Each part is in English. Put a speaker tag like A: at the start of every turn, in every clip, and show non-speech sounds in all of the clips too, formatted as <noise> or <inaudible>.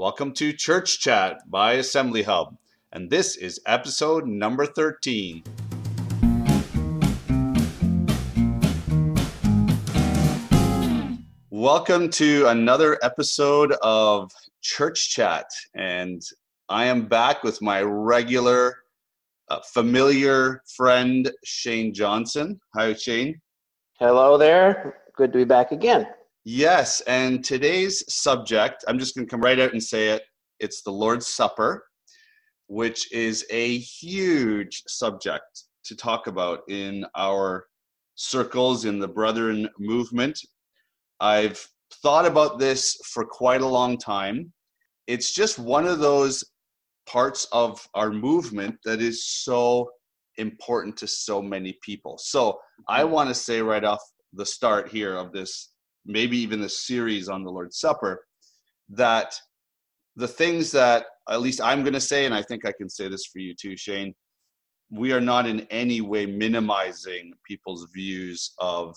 A: Welcome to Church Chat by Assembly Hub, and this is episode number 13. Welcome to another episode of Church Chat, and I am back with my regular, uh, familiar friend, Shane Johnson. Hi, Shane.
B: Hello there. Good to be back again.
A: Yes, and today's subject, I'm just going to come right out and say it. It's the Lord's Supper, which is a huge subject to talk about in our circles in the Brethren movement. I've thought about this for quite a long time. It's just one of those parts of our movement that is so important to so many people. So I mm-hmm. want to say right off the start here of this maybe even the series on the Lord's Supper, that the things that at least I'm going to say, and I think I can say this for you too, Shane, we are not in any way minimizing people's views of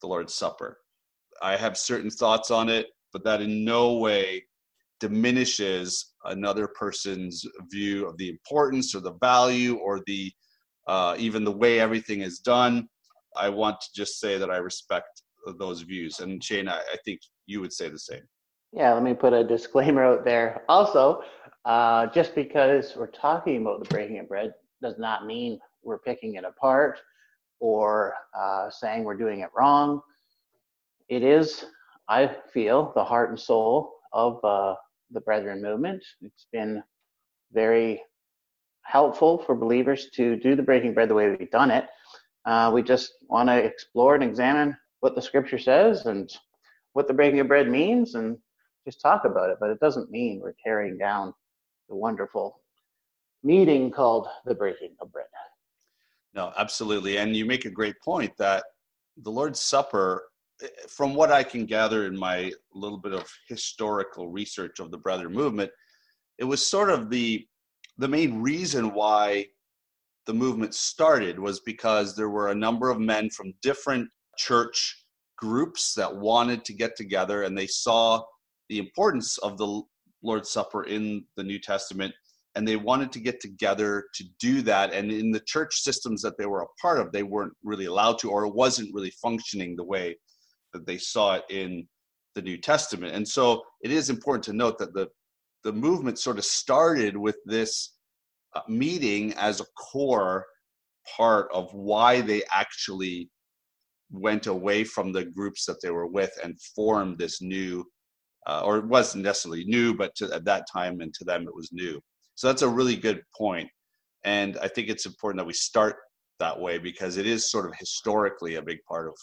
A: the Lord's Supper. I have certain thoughts on it, but that in no way diminishes another person's view of the importance or the value or the uh, even the way everything is done. I want to just say that I respect those views. And Shane, I, I think you would say the same.
B: Yeah, let me put a disclaimer out there. Also, uh, just because we're talking about the breaking of bread does not mean we're picking it apart or uh, saying we're doing it wrong. It is, I feel, the heart and soul of uh, the Brethren movement. It's been very helpful for believers to do the breaking bread the way we've done it. Uh, we just want to explore and examine what the scripture says and what the breaking of bread means and just talk about it. But it doesn't mean we're tearing down the wonderful meeting called the breaking of bread.
A: No, absolutely. And you make a great point that the Lord's Supper, from what I can gather in my little bit of historical research of the Brethren movement, it was sort of the the main reason why the movement started was because there were a number of men from different church groups that wanted to get together and they saw the importance of the Lord's Supper in the New Testament and they wanted to get together to do that. And in the church systems that they were a part of they weren't really allowed to or it wasn't really functioning the way that they saw it in the New Testament. And so it is important to note that the the movement sort of started with this uh, meeting as a core part of why they actually went away from the groups that they were with and formed this new, uh, or it wasn't necessarily new, but to, at that time and to them it was new. So that's a really good point. And I think it's important that we start that way because it is sort of historically a big part of,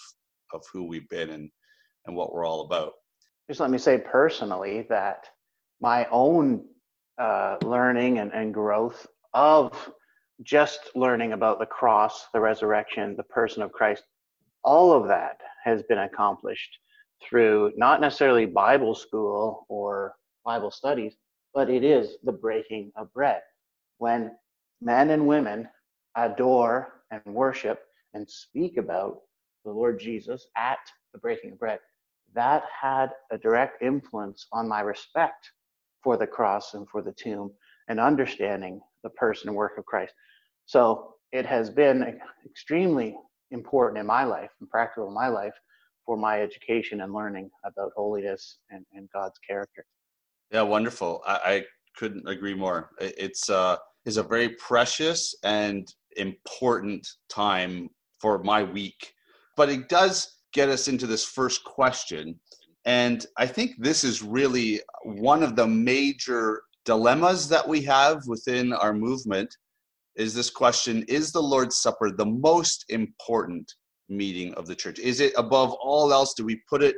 A: of who we've been and, and what we're all about.
B: Just let me say personally that my own uh, learning and, and growth of just learning about the cross, the resurrection, the person of Christ all of that has been accomplished through not necessarily Bible school or Bible studies, but it is the breaking of bread. When men and women adore and worship and speak about the Lord Jesus at the breaking of bread, that had a direct influence on my respect for the cross and for the tomb and understanding the person and work of Christ. So it has been extremely important in my life and practical in my life for my education and learning about holiness and, and God's character.
A: Yeah, wonderful. I, I couldn't agree more. It's uh, is a very precious and important time for my week, but it does get us into this first question, and I think this is really one of the major dilemmas that we have within our movement is this question Is the Lord's Supper the most important meeting of the church? Is it above all else? Do we put it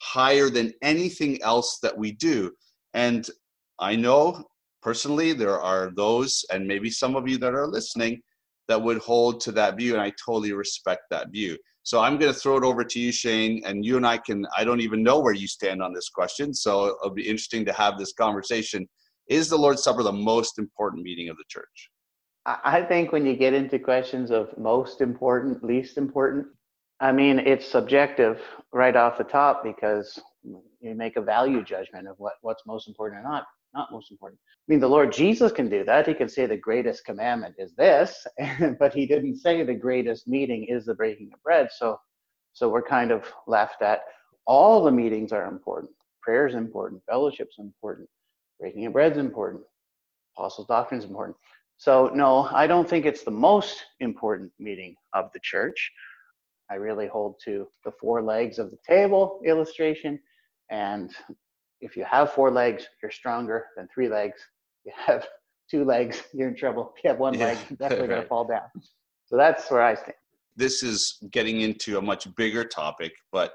A: higher than anything else that we do? And I know personally there are those, and maybe some of you that are listening, that would hold to that view, and I totally respect that view. So I'm going to throw it over to you, Shane, and you and I can. I don't even know where you stand on this question, so it'll be interesting to have this conversation. Is the Lord's Supper the most important meeting of the church?
B: I think when you get into questions of most important, least important, I mean, it's subjective right off the top because You make a value judgment of what, what's most important or not, not most important. I mean, the Lord Jesus can do that. He can say the greatest commandment is this, <laughs> but he didn't say the greatest meeting is the breaking of bread. So, so we're kind of left at all the meetings are important. Prayer is important. Fellowship's important. Breaking of bread's important. Apostles' doctrine is important. So, no, I don't think it's the most important meeting of the church. I really hold to the four legs of the table illustration. And if you have four legs, you're stronger than three legs. You have <laughs> two legs, you're in trouble. If you have one yeah, leg, you're definitely right. going to fall down. So that's where I stand.
A: This is getting into a much bigger topic, but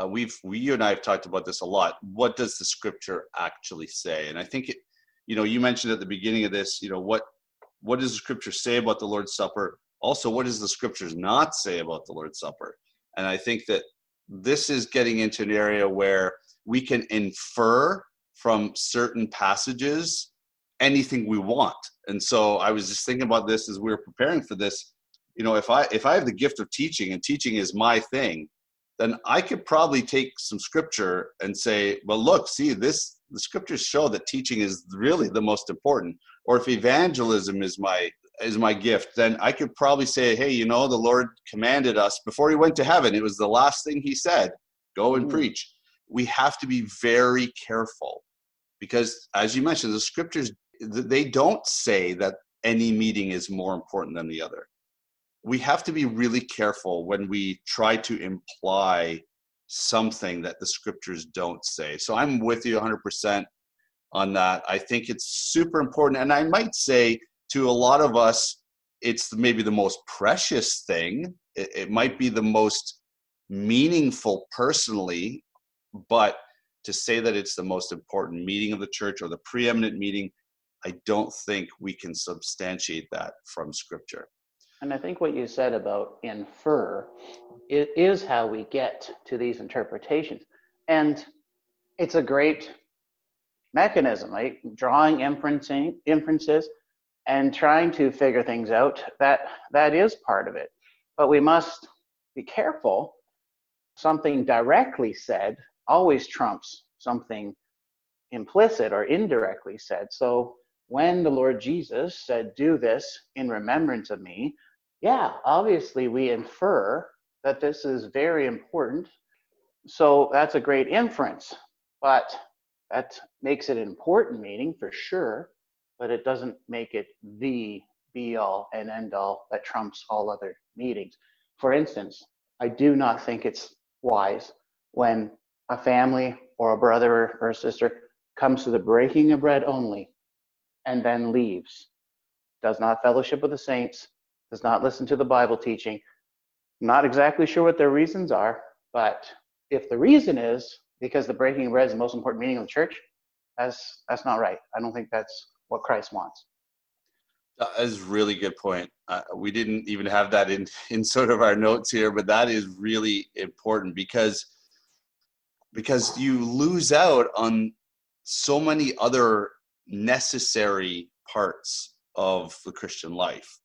A: uh, we've we you and I have talked about this a lot. What does the scripture actually say? And I think it, you know, you mentioned at the beginning of this, you know, what what does the scripture say about the Lord's Supper? Also, what does the scriptures not say about the Lord's Supper? And I think that this is getting into an area where we can infer from certain passages anything we want. And so I was just thinking about this as we were preparing for this. You know, if I if I have the gift of teaching and teaching is my thing, then I could probably take some scripture and say, well, look, see, this the scriptures show that teaching is really the most important. Or if evangelism is my is my gift, then I could probably say, hey, you know, the Lord commanded us before he went to heaven. It was the last thing he said, go and mm. preach. We have to be very careful because as you mentioned, the scriptures they don't say that any meeting is more important than the other we have to be really careful when we try to imply something that the scriptures don't say. So I'm with you 100% on that. I think it's super important. And I might say to a lot of us, it's maybe the most precious thing. It, it might be the most meaningful personally, but to say that it's the most important meeting of the church or the preeminent meeting, I don't think we can substantiate that from scripture.
B: And I think what you said about infer it is how we get to these interpretations. And it's a great mechanism, right? Drawing inferencing, inferences and trying to figure things out. That that is part of it. But we must be careful. Something directly said always trumps something implicit or indirectly said. So when the Lord Jesus said, Do this in remembrance of me, yeah, obviously we infer that this is very important. So that's a great inference, but that makes it an important meeting for sure, but it doesn't make it the be all and end all that trumps all other meetings. For instance, I do not think it's wise when a family or a brother or a sister comes to the breaking of bread only and then leaves, does not fellowship with the saints, does not listen to the Bible teaching. Not exactly sure what their reasons are, but if the reason is because the breaking of bread is the most important meeting of the church, that's that's not right. I don't think that's what Christ wants.
A: That is really good point. Uh, we didn't even have that in <laughs> in sort of our notes here, but that is really important because because you lose out on so many other necessary parts of the Christian life.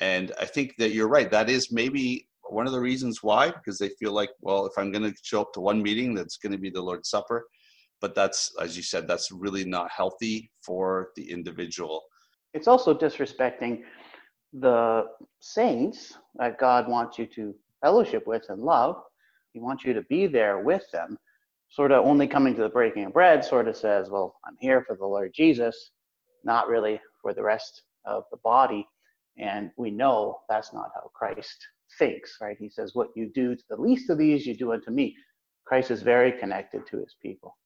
A: And I think that you're right. That is maybe one of the reasons why, because they feel like, well, if I'm going to show up to one meeting, that's going to be the Lord's Supper. But that's, as you said, that's really not healthy for the individual.
B: It's also disrespecting the saints that God wants you to fellowship with and love. He wants you to be there with them. Sort of only coming to the breaking of bread sort of says, well, I'm here for the Lord Jesus, not really for the rest of the body. And we know that's not how Christ thinks, right? He says, What you do to the least of these, you do unto me. Christ is very connected to his people.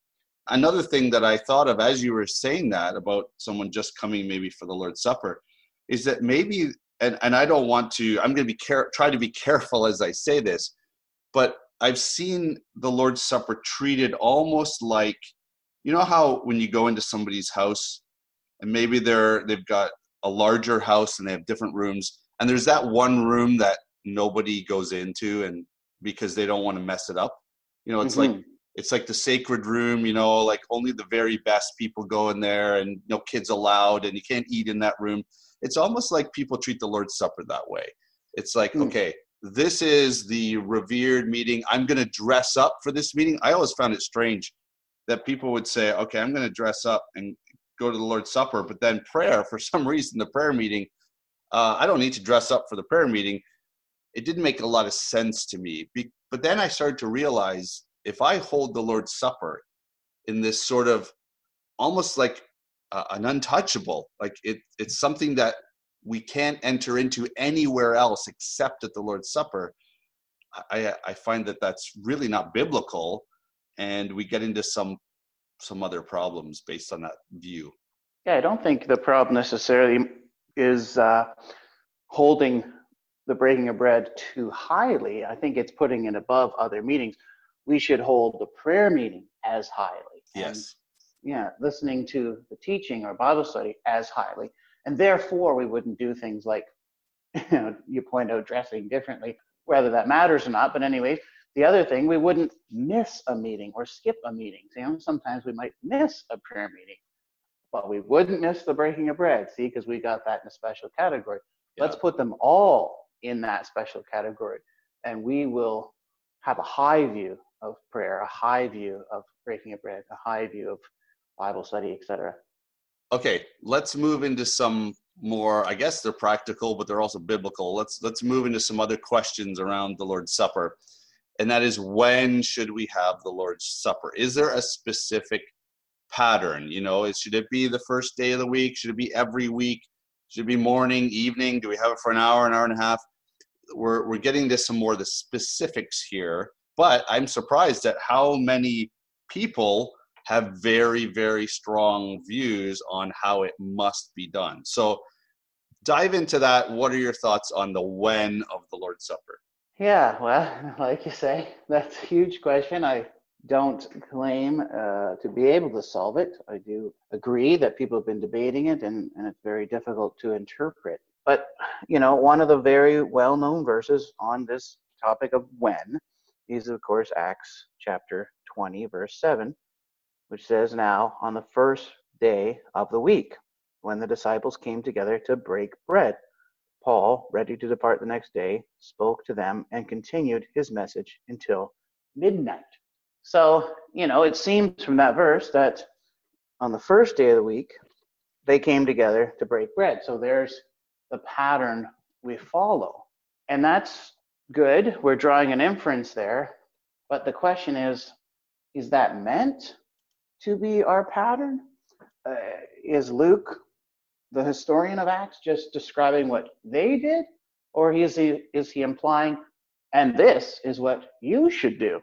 A: Another thing that I thought of as you were saying that about someone just coming maybe for the Lord's Supper is that maybe, and, and I don't want to, I'm going to be care, try to be careful as I say this, but I've seen the Lord's Supper treated almost like, you know how when you go into somebody's house and maybe they're they've got a larger house and they have different rooms and there's that one room that nobody goes into and because they don't want to mess it up you know it's mm-hmm. like it's like the sacred room you know like only the very best people go in there and no kids allowed and you can't eat in that room it's almost like people treat the lord's supper that way it's like mm. okay this is the revered meeting. I'm going to dress up for this meeting. I always found it strange that people would say, okay, I'm going to dress up and go to the Lord's Supper, but then prayer, for <laughs> some reason, the prayer meeting, uh, I don't need to dress up for the prayer meeting. It didn't make a lot of sense to me. But then I started to realize if I hold the Lord's Supper in this sort of almost like uh, an untouchable, like it, it's something that we can't enter into anywhere else except at the Lord's Supper. I, I find that that's really not biblical, and we get into some some other problems based on that view.
B: Yeah, I don't think the problem necessarily is uh, holding the breaking of bread too highly. I think it's putting it above other meetings. We should hold the prayer meeting as highly.
A: Yes.
B: And, yeah, listening to the teaching or Bible study as highly. And therefore, we wouldn't do things like, <laughs> you know, you point out dressing differently, whether that matters or not. But anyway, the other thing, we wouldn't miss a meeting or skip a meeting. You know, sometimes we might miss a prayer meeting, but we wouldn't miss the breaking of bread. See, because we got that in a special category. Yeah. Let's put them all in that special category, and we will have a high view of prayer, a high view of breaking a bread, a high view of Bible study, etc.
A: Okay, let's move into some more. I guess they're practical, but they're also biblical. Let's let's move into some other questions around the Lord's Supper and that is when should we have the Lord's Supper? Is there a specific pattern? You know, should it be the first day of the week? Should it be every week? Should it be morning, evening? Do we have it for an hour, an hour and a half? We're we're getting to some more of the specifics here, but I'm surprised at how many people have very very strong views on how it must be done. So dive into that. What are your thoughts on the when of the Lord's Supper?
B: Yeah, well, <laughs> like you say, that's a huge question. I don't claim uh, to be able to solve it. I do agree that people have been debating it and, and it's very difficult to interpret. But, you know, one of the very well known verses on this topic of when is, of course, Acts chapter 20, verse 7, which says, Now, on the first day of the week, when the disciples came together to break bread, Paul, ready to depart the next day, spoke to them and continued his message until midnight. So, you know, it seems from that verse that on the first day of the week, they came together to break bread. So there's the pattern we follow. And that's good. We're drawing an inference there. But the question is is that meant to be our pattern? Uh, is Luke the historian of Acts just describing what they did, or is he is he implying, and this is what you should do?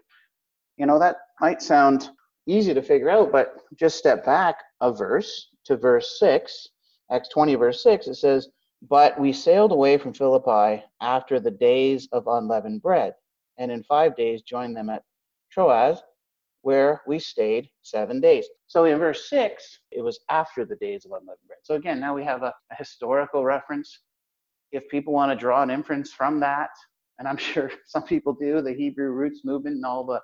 B: You know that might sound easy to figure out, but just step back a verse to verse six, Acts 20 verse six. It says, "But we sailed away from Philippi after the days of unleavened bread, and in five days joined them at Troas." where we stayed seven days. So in verse 6, it was after the days of unleavened bread. So again, now we have a, a historical reference. If people want to draw an inference from that, and I'm <laughs> sure some people do, the Hebrew roots movement and all the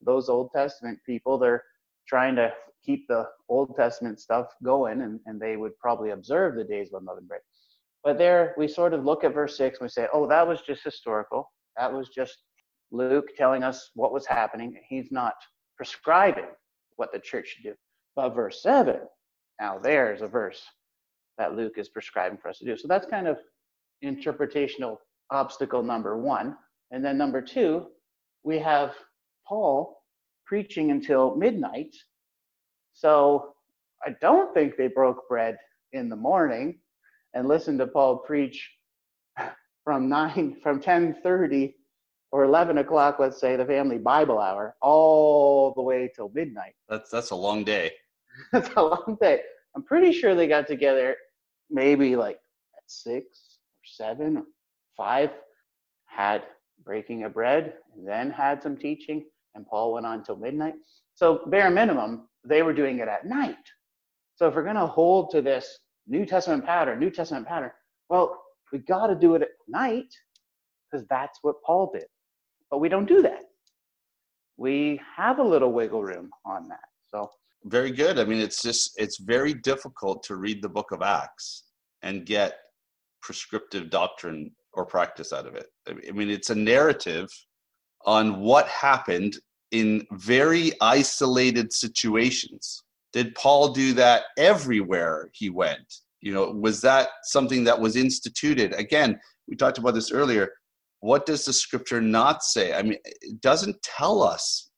B: those Old Testament people, they're trying to keep the Old Testament stuff going, and, and they would probably observe the days of unleavened bread. But there, we sort of look at verse 6 and we say, oh, that was just historical. That was just Luke telling us what was happening. He's not prescribing what the church should do. But verse 7, now there's a verse that Luke is prescribing for us to do. So that's kind of interpretational obstacle number one. And then number two, we have Paul preaching until midnight. So I don't think they broke bread in the morning and listened to Paul preach from nine from 10:30 or 11 o'clock, let's say, the family Bible hour, all the way till midnight.
A: That's that's a long day. <laughs>
B: that's a long day. I'm pretty sure they got together maybe like at six or seven or five, had breaking of bread, and then had some teaching, and Paul went on till midnight. So bare minimum, they were doing it at night. So if we're gonna hold to this New Testament pattern, New Testament pattern, well, we got to do it at night because that's what Paul did. But we don't do that. We have a little wiggle room on that. So
A: very good. I mean, it's just it's very difficult to read the book of Acts and get prescriptive doctrine or practice out of it. I mean, it's a narrative on what happened in very isolated situations. Did Paul do that everywhere he went? You know, was that something that was instituted? Again, we talked about this earlier. What does the scripture not say? I mean, it doesn't tell us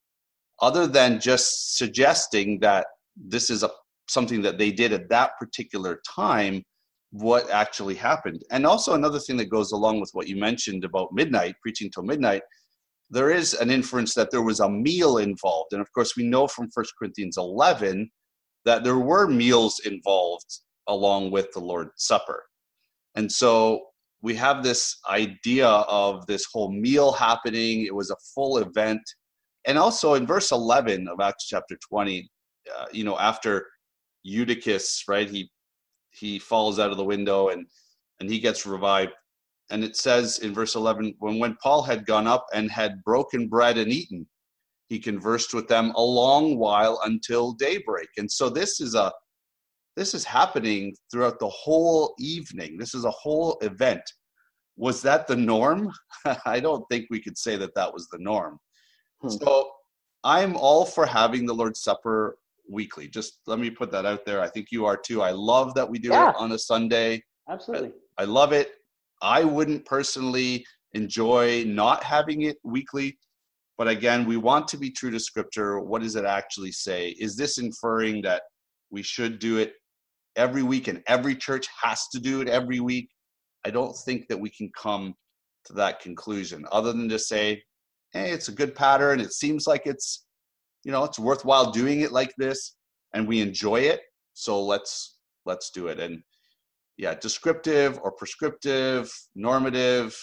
A: other than just suggesting that this is a something that they did at that particular time what actually happened and also another thing that goes along with what you mentioned about midnight preaching till midnight there is an inference that there was a meal involved and of course we know from 1 corinthians 11 that there were meals involved along with the lord's supper. And so we have this idea of this whole meal happening. It was a full event. And also in verse 11 of acts chapter 20 uh, you know after eutychus right he he falls out of the window and and he gets revived. And it says in verse 11 when when paul had gone up and had broken bread and eaten he conversed with them a long while until daybreak and so this is a this is happening throughout the whole evening this is a whole event was that the norm <laughs> i don't think we could say that that was the norm hmm. so i'm all for having the lord's supper weekly. Just let me put that out there. I think you are too. I love that we do yeah. it on a Sunday.
B: Absolutely.
A: I, I love it. I wouldn't personally enjoy not having it weekly. But again, we want to be true to scripture. What does it actually say? Is this inferring that we should do it every week and every church has to do it every week? I don't think that we can come to that conclusion other than to say, hey, it's a good pattern. It seems like it's you know it's worthwhile doing it like this and we enjoy it so let's let's do it and yeah descriptive or prescriptive normative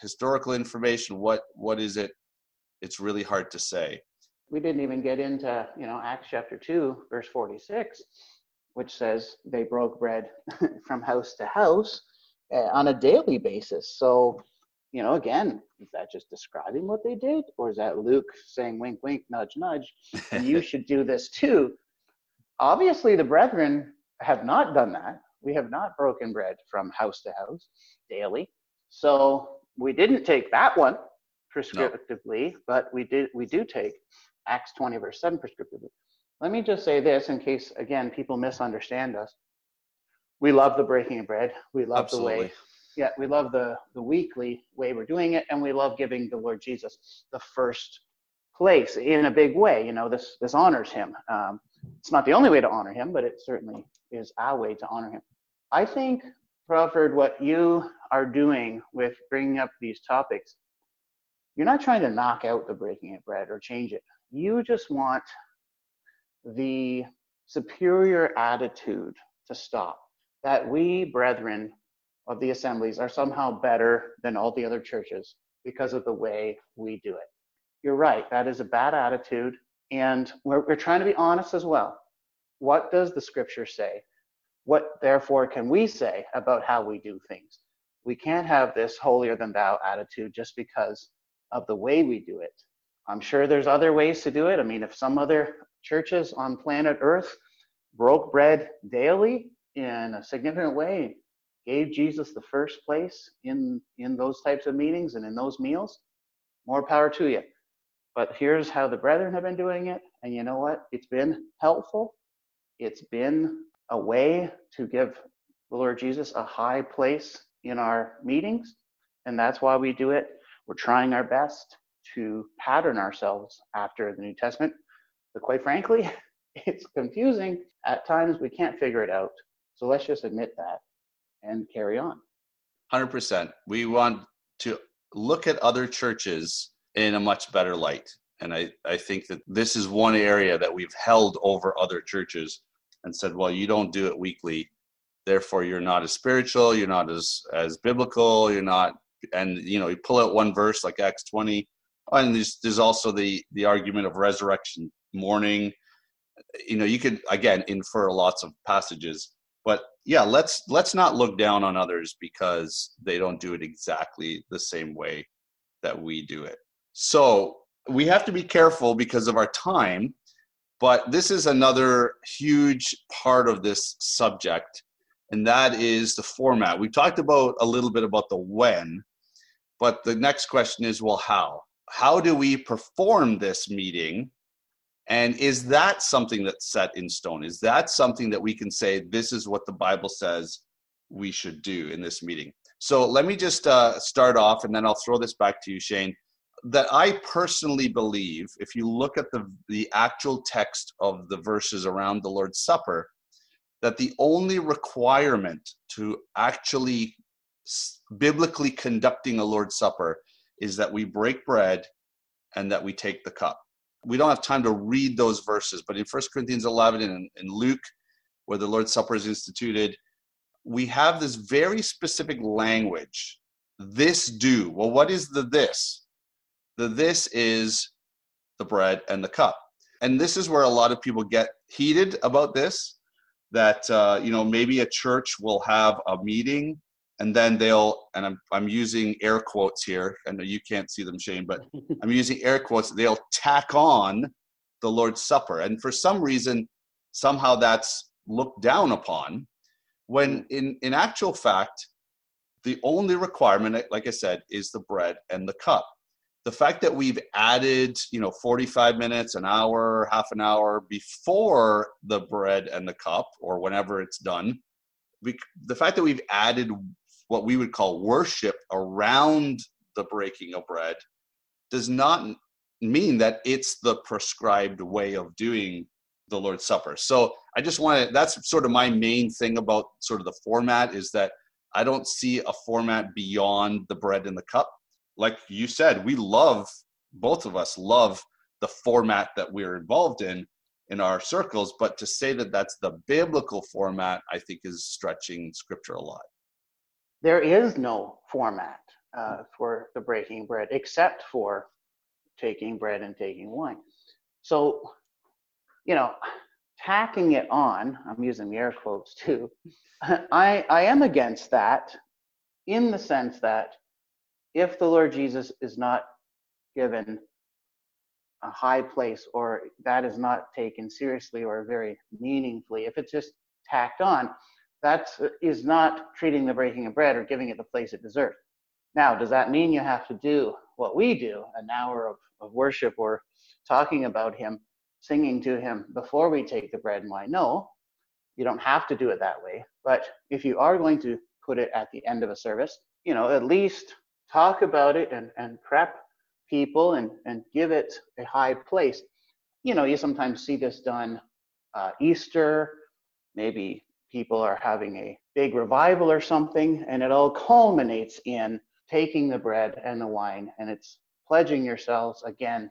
A: historical information what what is it it's really hard to say
B: we didn't even get into you know acts chapter 2 verse 46 which says they broke bread <laughs> from house to house uh, on a daily basis so you know, again, is that just describing what they did? Or is that Luke saying, wink, wink, nudge, nudge, and you <laughs> should do this too? Obviously, the brethren have not done that. We have not broken bread from house to house daily. So we didn't take that one prescriptively, no. but we did we do take Acts 20 verse 7 prescriptively. Let me just say this in case again people misunderstand us. We love the breaking of bread. We love Absolutely. the way yeah, we love the, the weekly way we're doing it, and we love giving the Lord Jesus the first place in a big way. You know, this this honors him. Um, it's not the only way to honor him, but it certainly is our way to honor him. I think, Crawford, what you are doing with bringing up these topics, you're not trying to knock out the breaking of bread or change it. You just want the superior attitude to stop. That we, brethren, of the assemblies are somehow better than all the other churches because of the way we do it. You're right, that is a bad attitude. And we're, we're trying to be honest as well. What does the scripture say? What, therefore, can we say about how we do things? We can't have this holier than thou attitude just because of the way we do it. I'm sure there's other ways to do it. I mean, if some other churches on planet Earth broke bread daily in a significant way, gave Jesus the first place in in those types of meetings and in those meals, more power to you. But here's how the brethren have been doing it, and you know what? It's been helpful. It's been a way to give the Lord Jesus a high place in our meetings, and that's why we do it. We're trying our best to pattern ourselves after the New Testament, but quite frankly, <laughs> it's confusing. At times we can't figure it out. So let's just admit that and carry on.
A: 100%. We want to look at other churches in a much better light. And I, I think that this is one area that we've held over other churches and said, well, you don't do it weekly. Therefore, you're not as spiritual, you're not as, as biblical, you're not, and you know, you pull out one verse like Acts 20. And there's, there's also the, the argument of resurrection morning. You know, you could, again, infer lots of passages but yeah let's let's not look down on others because they don't do it exactly the same way that we do it so we have to be careful because of our time but this is another huge part of this subject and that is the format we talked about a little bit about the when But the next question is well, how? How do we perform this meeting? And is that something that's set in stone? Is that something that we can say, this is what the Bible says we should do in this meeting? So let me just uh, start off and then I'll throw this back to you, Shane. That I personally believe, if you look at the, the actual text of the verses around the Lord's Supper, that the only requirement to actually biblically conducting a Lord's Supper is that we break bread and that we take the cup. We don't have time to read those verses, but in 1 Corinthians 11 and in Luke, where the Lord's Supper is instituted, we have this very specific language. This do. Well, what is the this? The this is the bread and the cup. And this is where a lot of people get heated about this that uh, you know maybe a church will have a meeting and then they'll and I'm I'm using air quotes here. I know you can't see them, Shane, but <laughs> I'm using air quotes. They'll tack on the Lord's Supper, and for some reason, somehow that's looked down upon. When in in actual fact, the only requirement, like I said, is the bread and the cup. The fact that we've added, you know, 45 minutes, an hour, half an hour before the bread and the cup, or whenever it's done, we, the fact that we've added what we would call worship around the breaking of bread does not mean that it's the prescribed way of doing the Lord's Supper. So I just want to, that's sort of my main thing about sort of the format is that I don't see a format beyond the bread and the cup. Like you said, we love, both of us love the format that we're involved in in our circles, but to say that that's the biblical format, I think is stretching scripture a lot
B: there is no format uh, for the breaking bread except for taking bread and taking wine. So, you know, tacking it on, I'm using the air quotes too, <laughs> I, I am against that in the sense that if the Lord Jesus is not given a high place or that is not taken seriously or very meaningfully, if it's just tacked on, that is not treating the breaking of bread or giving it the place it deserves. Now, does that mean you have to do what we do, an hour of, of worship or talking about Him, singing to Him before we take the bread and wine? No, you don't have to do it that way. But if you are going to put it at the end of a service, you know, at least talk about it and, and prep people and, and give it a high place. You know, you sometimes see this done uh, Easter, maybe people are having a big revival or something, and it all culminates in taking the bread and the wine, and it's pledging yourselves again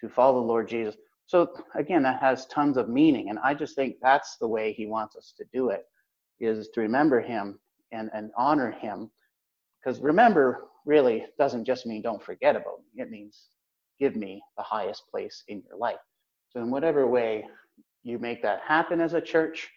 B: to follow the Lord Jesus. So again, that has tons of meaning, and I just think that's the way He wants us to do it, is to remember Him and and honor Him, because remember really doesn't just mean don't forget about me. It means give me the highest place in your life. So in whatever way you make that happen as a church,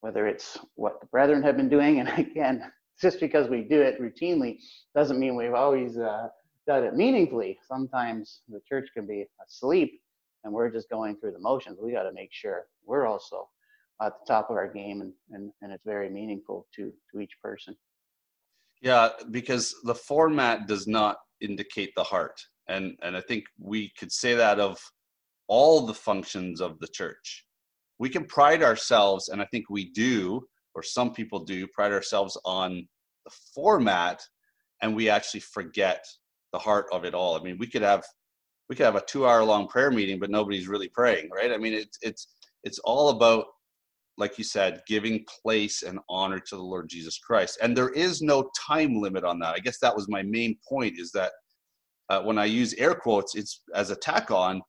B: whether it's what the brethren have been doing. <laughs> And again, just because we do it routinely doesn't mean we've always uh, done it meaningfully. Sometimes the church can be asleep and we're just going through the motions. We got to make sure we're also at the top of our game and, and, and it's very meaningful to, to each person.
A: Yeah, because the format does not indicate the heart. And, and I think we could say that of all the functions of the church we can pride ourselves, and I think we do, or some people do, pride ourselves on the format, and we actually forget the heart of it all. I mean, we could have we could have a two-hour long prayer meeting, but nobody's really praying, right? I mean, it's it's it's all about, like you said, giving place and honor to the Lord Jesus Christ, and there is no time limit on that. I guess that was my main point. Is that uh, when I use air quotes, it's as a tack on.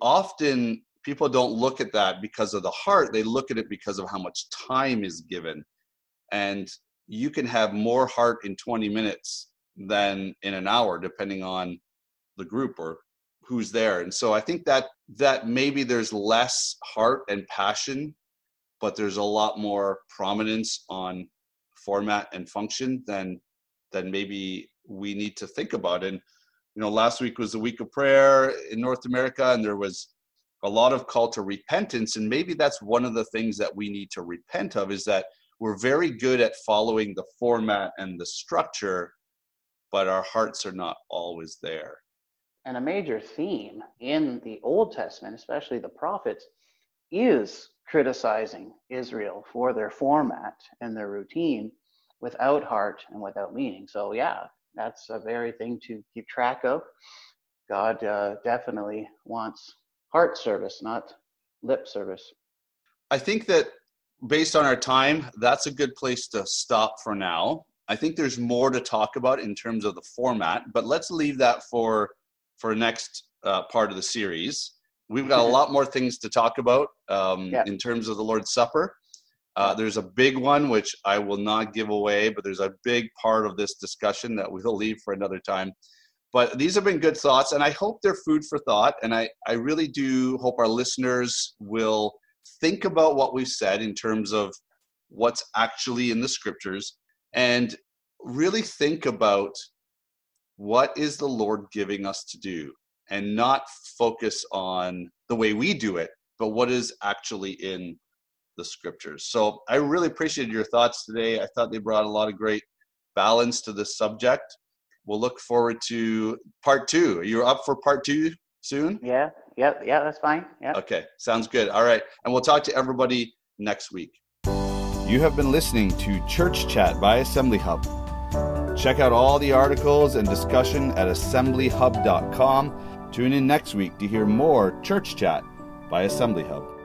A: Often people don't look at that because of the heart they look at it because of how much time is given and you can have more heart in 20 minutes than in an hour depending on the group or who's there and so i think that that maybe there's less heart and passion but there's a lot more prominence on format and function than than maybe we need to think about and you know last week was the week of prayer in north america and there was a lot of call to repentance and maybe that's one of the things that we need to repent of is that we're very good at following the format and the structure but our hearts are not always there.
B: And a major theme in the Old Testament, especially the prophets, is criticizing Israel for their format and their routine without heart and without meaning. So, yeah, that's a very thing to keep track of. God uh, definitely wants heart service, not lip service.
A: I think that based on our time, that's a good place to stop for now. I think there's more to talk about in terms of the format, but let's leave that for for next uh, part of the series. We've got a lot more things to talk about um, yeah. in terms of the Lord's Supper. Uh, there's a big one which I will not give away, but there's a big part of this discussion that we'll leave for another time. But these have been good thoughts, and I hope they're food for thought. And I, I really do hope our listeners will think about what we've said in terms of what's actually in the scriptures and really think about what is the Lord giving us to do and not focus on the way we do it, but what is actually in the scriptures. So I really appreciated your thoughts today. I thought they brought a lot of great balance to this subject. We'll look forward to part two. Are you up for part two soon?
B: Yeah, yeah, yeah, that's fine. Yeah.
A: Okay, sounds good. All right. And we'll talk to everybody next week.
C: You have been listening to Church Chat by Assembly Hub. Check out all the articles and discussion at assemblyhub.com. Tune in next week to hear more Church Chat by Assembly Hub.